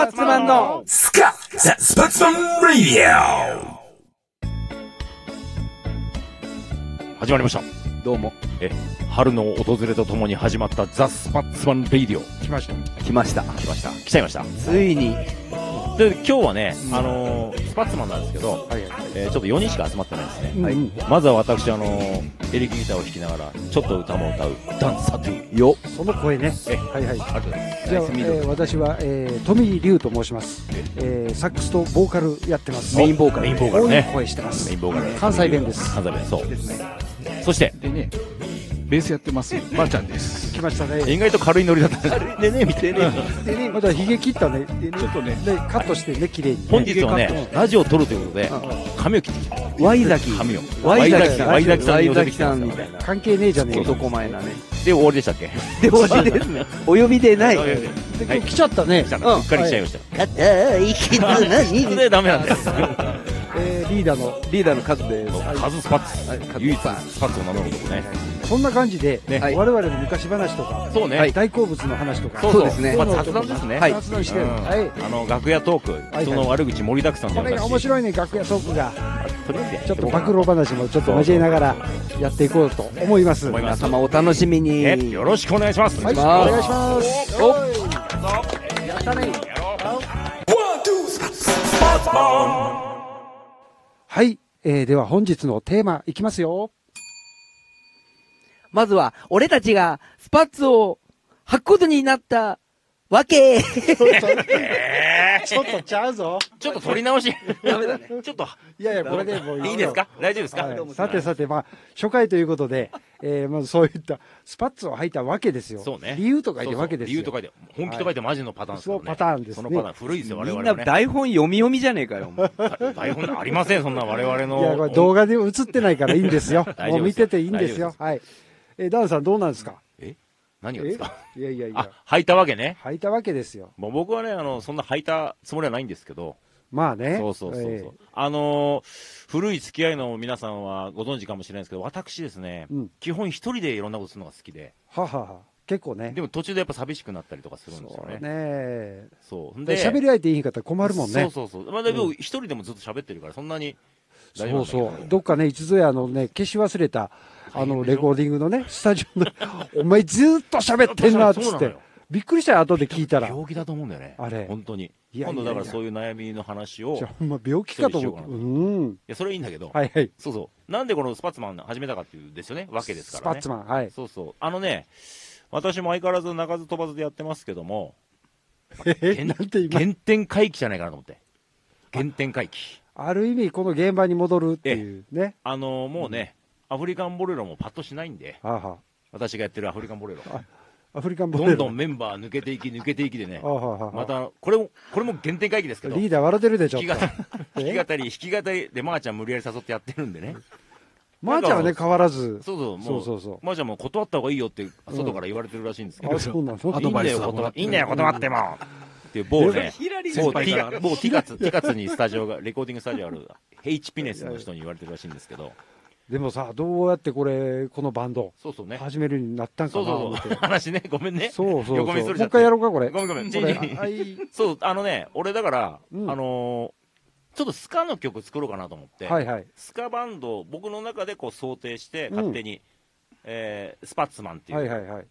パッツマンのスカザ・スパッツマン・ラディオ始まりました。どうもえ、春の訪れとともに始まったザ・スパッツマン・レイディオ。来ました来ました来ました。来ちゃいました。ついにで、今日はね、あのースパッツマンなんですけど、はいはいえーちょっと4人しか集まってないんですね。はいうんまずは私、あのーエレキギターを弾きながら、ちょっと歌も歌う、ダンサトゥー。よその声ね。えはいはい。ありがとうございます。じゃあ、えー私は、えー、富井龍と申します。えー、サックスとボーカルやってます。メインボーカルメインボーカルね声してます。メインボーカル。関西弁です関西弁、そう。そして、でね、ベースやってます、ばあちゃんです。来ましたね。意外と軽いノリだった。軽いねね、見てね。でね、またヒゲ切ったね。でねちょっとね、で、カットしてね、綺麗にね。本日はね、ラジオを撮るということで、髪を切ってきた。ワイザキ髪を。ワイザキさん、ワイザキさんに寄せてきたんですよワイザキさんみたいな関係ねえじゃねえか。男前なねで、終わりでしたっけ？で終わりですねお呼びでないはいで今日来ちゃったね。来たのうっかりしちゃいました。硬い絆それでダメなんです。えー、リーダーの、リーダーのカズですカズスパッツ。唯一スパッツを名乗る男ね。そんな感じで、ね我々の昔話とか、そうね。大好物の話とか、そうですねまあ雑談ですね。はい雑談してる。うんはい。あの、楽屋トーク、はい人の悪口盛りだくさんでこれが面白いね、楽屋トークが。とりあえずやちょっと暴露話もちょっと交えながらやっていこうと思います。皆。様お楽しみにね、よろしくお願いします。はい、お願いします。おやったね。えー、では本日のテーマいきますよ。まずは俺たちがスパッツを履くことになったわけ ちょっとちゃうぞ。ちょっと取り直し。ダメだね ちょっと。いやいや、これでもういいですか？大丈夫ですか？はいさてさて、まあ、初回ということで、えー、まずそういったスパッツを履いたわけですよ。そうね。理由と書いてわけですよ。理由と書いて、本気と書いてマジのパターンですねそうパターンですねそのパターン古いですよ、我みん々はね。な台本読み読みじゃねえかよお前台本ありません、そんな我々いや、この。れ動画で映ってないからいいんですよ。もう見てていいんですよ。はい。えー、ダンさんどうなんですか？何がですか？いやいやいあや、、履いたわけね。履いたわけですよ。もう僕はね、あの、そんな履いたつもりはないんですけど、まあね。そうそうそうそう、えーあのー古い付き合いの皆さんはご存知かもしれないですけど、私ですね、うん基本一人でいろんなことするのが好きで、ははは。結構ね。でも途中でやっぱ寂しくなったりとかするんですよね。ねそう。で喋り相手いいかったら困るもんね。そうそうそう。まあ、でも一人でもずっと喋ってるから、そんなにそうそう。どっかね、いつぞやのね、消し忘れた、あの、レコーディングのね、スタジオの、お前ずっと喋ってんな、つって。びっくりしたよ、後で聞いたら。病気だと思うんだよね。あれ本当に。いや今度だからそういう悩みの話を、いじゃあほんま病気かと思う。うん。や、それはいいんだけど、はいはい。そうそう。なんでこのスパッツマン始めたかっていうですよね、わけですからね。スパッツマン、はい。そうそう。あのね、私も相変わらず鳴かず飛ばずでやってますけども、え原なんて今、原点回帰じゃないかなと思って。原点回帰。ある意味、この現場に戻るっていうね。あのもうね、アフリカンボレロもパッとしないんで、はあは私がやってるアフリカンボレロ。あアフリカンボレロ。どんどんメンバー抜けていき、抜けていきでねあ、はあはあはあ。また、これも、これも原点回帰ですけど、リーダー笑ってるでちょっ弾き語と。り、弾き語り、弾き語りで、まーちゃん無理やり誘ってやってるんでね。まーちゃんはね、変わらず。そうそう、もう、そうそうまーちゃんも断った方がいいよって、外から言われてるらしいんですけど、あ、そうなんいいんだよ、断っても。っていう某ね、ヒラリ某先輩 T からが、某 T 月、T 月にスタジオが、レコーディングスタジオある、H ピネスの人に言われてるらしいんですけど、でもさ、どうやってこれ、このバンド、そうそうね。始めるようになったんかそうな、そうそう。話ね、ごめんね。そうそうそう。横見それちゃってもう一回やろうか、これ。ごめんごめん。そう、あのね、俺だから、うんあのーちょっとスカの曲作ろうかなと思って、はいはい。スカバンドを僕の中でこう想定して、うん勝手に、えースパッツマンっていう、はいはいはい。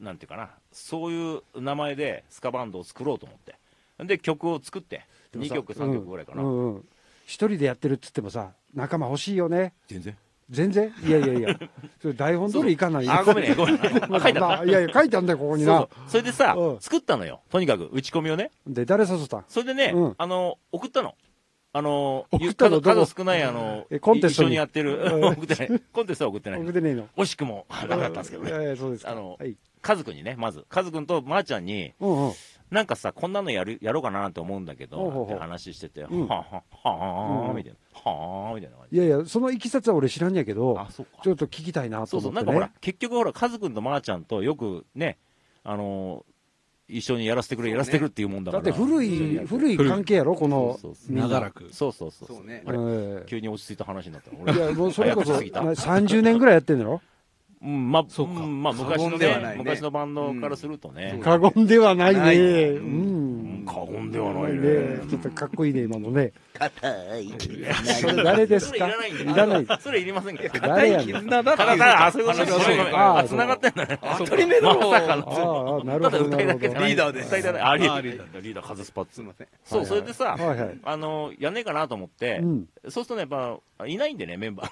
なんていうかな、そういう名前でスカバンドを作ろうと思って。で、曲を作って、2曲、3曲ぐらいかな。うんうんうん一人でやってるって言ってもさ、仲間欲しいよね。全然。全然？いやいやいや。それ台本通りいかないよ。あ、ごめんね、ごめん。あ書いてあった。まあいやいや、書いてあんだよ、ここになそうそう。それでさ、うん作ったのよ。とにかく、打ち込みをね。で、誰誘った？んそれでね、うんあの、送ったの。あの、送ったの数少ない、あの、えコンテストに一緒にやってる、うん送ってない。コンテストは送ってない送。ってねえの。惜しくも、ダメだったんですけどね。ええそうですか。あのはい。カズくんにね、まず、カズくんとまーちゃんに。なんかさ、こんなのやる、やろうかなと思うんだけど、って話してて、はうんあはあ、はあ、うんみたいな、はあ、みたいな感じ。いやいや、そのいきさつは俺知らんやけどち。ょっと聞きたいなそうそう、と思って、ね。なんかほら、結局ほら、カズくんとまーちゃんとよくね、あのー一緒にやらせてくれ、やらせてくれっていうもんだから。だって古い、古い関係やろ、このそうそうそうみんな。長らく。そうそうそう。そうね急に落ち着いた話になったえい俺や、もうそれこそ、早口すぎたな30年ぐらいやってんだろ？うん、まあ、そうかんまあ、昔のね過言ではないね昔のバンドからするとね。過言ではないね。ないうん。過言ではないねねちょっとかっこいいね、今のね。硬いそれ誰ですか？いらないんだいらない。それいりませんか？誰やねん。絆だってただただ、あ、そういうこと話ごめんごめんああ、繋がってんだね。当たり前だろまさかの。ああ、なるほど、ただ歌いだけじゃないリーダーです歌いだけあ、リーダー。あリーダリーダー、カズスパッツすい。ませんそう、それでさ。あの、やんねえかなと思ってう、ん。そうするとね、やっぱ、いないんでね、メンバー。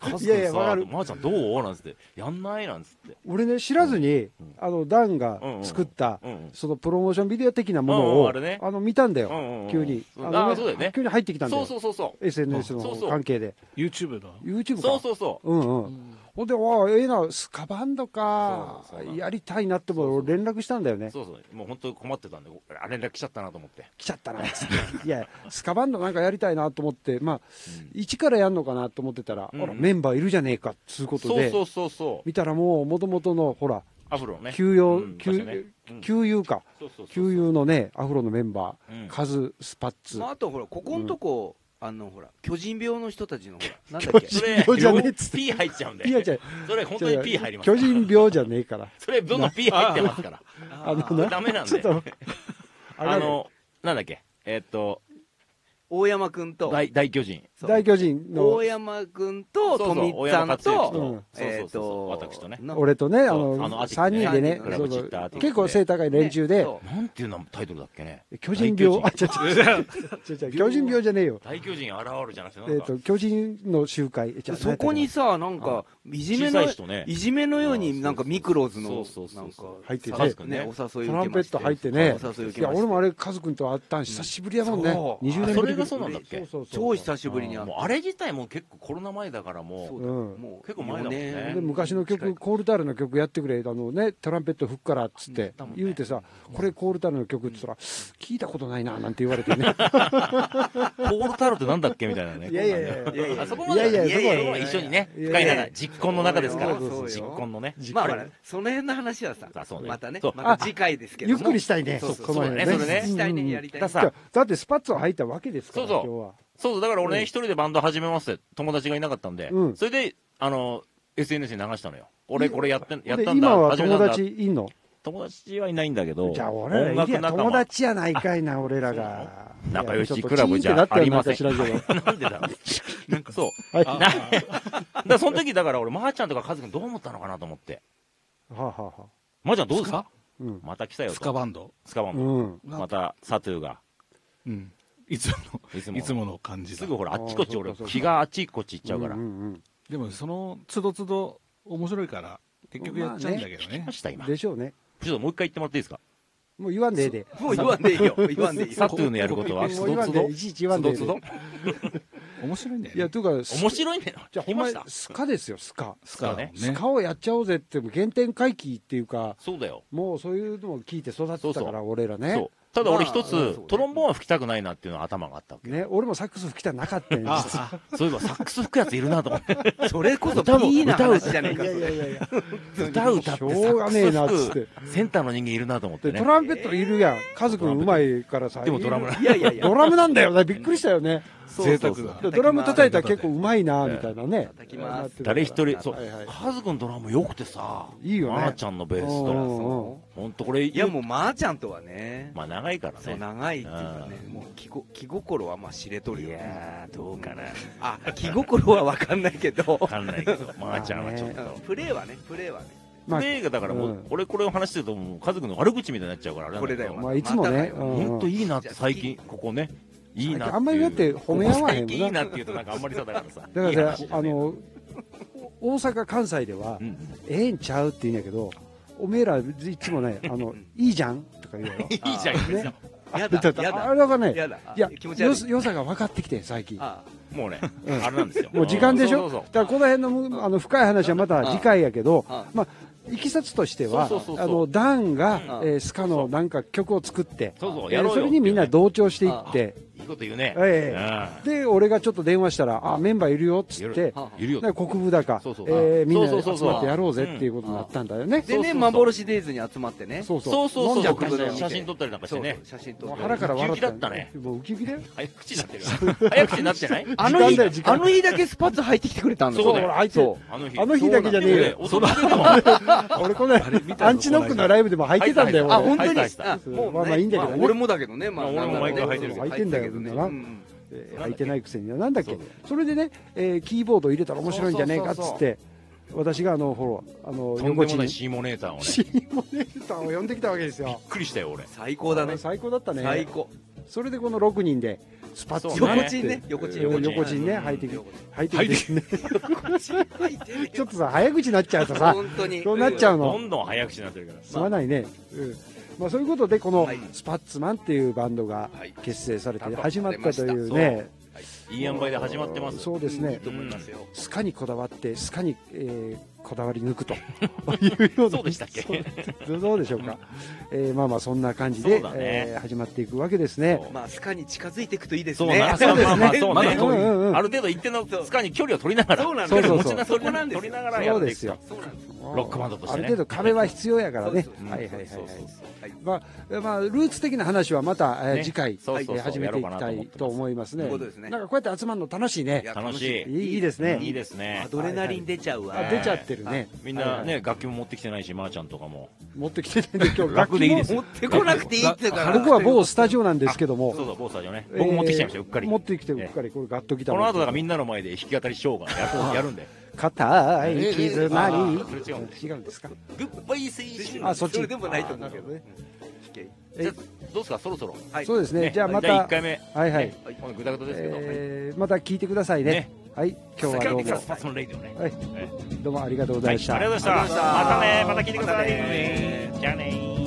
カズいやいやわかるまーちゃんどう？なんつって、やんないなんつって。俺ね、知らずに、あの、ダンが作ったうんうん、そのプロモーションビデオ的なものを、うんうんあれねあの、見たんだよ。うんうんうん急に。うんのあそうだよね急に入ってきたんだそうよ。そうそうそ SNS のそうそう関係で。YouTube の。YouTube か。そうそうそう。うんうん。ほんで、わあ、ええな、スカバンドかやりたいなっても連絡したんだよね。そうそう。もう本当に困ってたんで、あ連絡来ちゃったなと思って。来ちゃったな。いや、スカバンドなんかやりたいなと思って、まあ、一からやんのかなと思ってたら、うんほら、メンバーいるじゃねえか、つうことで、そうそうそうそう。見たらもう、もともとの、ほら、アフロね。休養うん、休ねうん休友か。そうそうそう旧友のね、アフロのメンバー、うんカズ、スパッツ。まあ、あとほらここのとこ、あのほら巨人病の人たちのほら なんだっけ？それ、病じゃねえっつって P 入っちゃうんで。いや、じゃそれ本当に P 入ります巨人病じゃねえから。それどんどん P 入ってますから。あのこれダメなんでちょっと、あの、なんだっけ、えーっと、大山君と大大巨人。大巨人の。大山君と富大山さん。と克之と、私とね。な俺とね、あのの、アティックね。3人でね。結構背高い連中で、そなんていうのタイトルだっけね。巨人病、あ、大巨違う違う違う。違う違う 巨人病じゃねえよ。大巨人現るじゃなくて、なえっ、と、巨人の集会。そこに、さなんかいじめ小のさい人ね。いじめのようになんかミクローズのなんか入ってね。ねお誘い受けまして。トランペット入ってね。いや、俺もあれ、カズ君と会ったん久しぶりやもんね。そう。20年ぶり。あそれがそうなんだっけ？そうそうそう。超久しぶりに会っもうあれ自体も結構コロナ前だからもう、そうだ。うん。もう結構前だもんね。昔の曲、コールタールの曲やってくれ、あのね、トランペット吹くからっつって言うてさ、これコールタールの曲って言ったら、聞いたことないななんて言われてね。ポールタロってなんだっけみたいなね。いやいやいやいや。いやあそこまで、いやい一緒にね、いや深い中、実婚の中ですから、実婚のね。まあまあその辺の話はさまたねまた次回ですけどゆっくりしたいね、そうそうこの辺そうだねそれねしたいうんうんねやりたいだってスパッツを履いたわけですから、そうそう。今日は。そうそう、だから俺ね、うん一人でバンド始めますって、友達がいなかったんでうん、それで、あの、SNS に流したのよ。俺これやってん、やっでたんだ、今は友始めたんだ。達いんの？友達はいないんだけど、じゃあ俺らいりゃ友達やないかいな、俺らが。仲良しクラブじゃありません。ちょっとチーンってなったよなんか知らんけど。なんでだ？ろう。なんかそう。はい。なだからその時だから俺、まーちゃんとかカズ君どう思ったのかなと思って。はあ、はあはあ、まーちゃんどうですか？うん。また来たよと。スカバンド。スカバンド。うん。また、サトゥーが。うん。いつもいつもの、いつもの感じだすぐほら、あっちこっち俺気があっちこっち行っちゃうから。んんでもその都度都度面白いから、結局やっちゃうんだけどねま。した、今。ちょうんでしょうね。っともう一回言ってもらっていいですか？もう言わんでええで。もう言わんでいいよ言わんでいいよサトゥーのやることは、もう言わんで、いちいち言わんでええで。面白いんだよね。いや、というか、面白いんだよ。じゃあ、ほんまスカですよ、スカ。スカねスカをやっちゃおうぜって、原点回帰っていうか、そうだよ。もうそういうのを聞いて育ってたそうそから、俺らねそう。。ただ俺一まあトロンボーンは吹きたくないなっていうのは頭があったわけ。ね、俺もサックス吹きたなかったんあ実はそういえばサックス吹くやついるなと思って。それこそ歌も P な歌う話じゃねえかいやいやいやいや。歌歌ってしょうがねえなっつってセンターの人間いるなと思ってで、ねト。ランペットいるやん。カズくんうまいからさ。でもドラムいやいやいやドラムなんだよね。びっくりしたよね。贅沢ドラム叩いたら結構うまいな、みたいなね。誰一人、そうカズくんドラム良くてさ、いいよね。まーちゃんのベースうんと、うん。ほんとこれ、いやもうまーちゃんとはね。まあ長いからそうね。長いっていうかねもう気心はまあ知れとるいよやー、どうかな。あ気心は分かんないけど。わかんないけど、まーちゃんはちょっうんと。プレーはねプレーはね。まあプレーがだからもう、うん。俺これを話してると、もうカズくんの悪口みたいになっちゃうから、あれなんけど。これだよ。まあいつもね。まただようん。ほんといいなって最近、ここね。いいな。あんまりだって褒め合わへんもんいいなって言うとなんかあんまりさ、だからさ。だからさ、あの、大阪、関西ではう、ん。ええんちゃうって言うんやけど、おめえらいつもね、あの、いいじゃん？とか言うやろ。いいじゃん、いいじゃん。やだ。あれがね、いや、良さが分かってきて、最近。あもうね、うん。あれなんですよ。もう時間でしょ？だからこの辺のむあ。の深い話はまた次回やけどあ、まあ、いきさつとしてはあの、ダンが、うん。えースカのなんか曲を作って、そうそうえそれにみんな同調していって、いいこと言うね。えうん。で、俺がちょっと電話したら、あ、メンバーいるよっつって、いる。よ。国部だかそうそう、えーみんなでそうそうそう集まってやろうぜっていうことになったんだよね。でね、幻デイズに集まってね。そうそう。そうそう写真撮ったりなんかしてね。そうそう写真撮って。もう腹から笑った。よウキウキだったね。もうウキウキだよ。早口になってる。早口になってない？あの日あの日だけスパッツ履いてきてくれたんだそうだよあの日。あの日だけじゃねえよ。俺このアンチノックのライブでも入ってたんだよ、う。あ、俺。本当に？もうね。まあまあいいんだけど俺もだけどね。まあ、まあ俺も毎回履いてるけど履いてんだよ履ね。なうんえー入ってないくせに。なんだっけ？それでね、えーキーボード入れたら面白いんじゃねえかっつって私があのほらあのとんでもない横地にシーモネーターをね。シーモネーターを呼んできたわけですよ。びっくりしたよ、俺。最高だね。最高だったね。最高。それでこの6人でスパッツそうね。横地にね、横地に。横地ね入ってきて入ってきて。ちょっとさ早口になっちゃうとさ本当に。そうなっちゃうどのんどん早口になってるから。すまないね、うんまあ、そういうことでこのはい。スパッツマンっていうバンドがはい。結成されてはい始まったというね。い。い塩梅で始まってます。そうですね。いいと思いますよ。スカにこだわってスカに、えーこだわり抜くと。いうようなそうでしたっけそうどうでしょうか、えーまあまあそんな感じで、ね。えー始まっていくわけですね。まあ、スカに近づいていくといいですね。な、そうまあまあ そうね。うんうんうん。ある程度一定のスカに距離を取りながら。そうなんですよ。そこなんですよ。ロックバンドとしてね。ある程度壁は必要やからね。はいはいはいはい。まあ、まあ、ルーツ的な話はまた、え次回、そうそうそう。えー始めていきたいと思いますね。なんかこうやって集まるの楽しいね。楽しい。いいですね。いいですね。ア。ドレナリン出ちゃうわ。あ出ちゃってるねみんなね、楽器も持ってきてないし、まーちゃんとかも。持ってきてないんで今日 楽でいいです持ってこなくていいって言うから。僕は某スタジオなんですけどもそうだ、某スタジオね。えー僕持ってきちゃいましたよ、うっかり。持ってきてうっかりこれガッときたこの後だからみんんなの前で弾き語りショーがやる やるんで。硬い絆に、違うんだ違うんですか？グッバイ青春。あそっちでもないと思うけどね。じゃあどうですか、そろそろ。はいそうですねじゃあまた第1回目。はいはいねこのグダグダですけど。えーまた聞いてくださいねねはい今日はどうも。はいえどうもありがとうござはい。いました、ありがとうございました。ありがとうございました。またね、また聞いてください。またね。じゃあね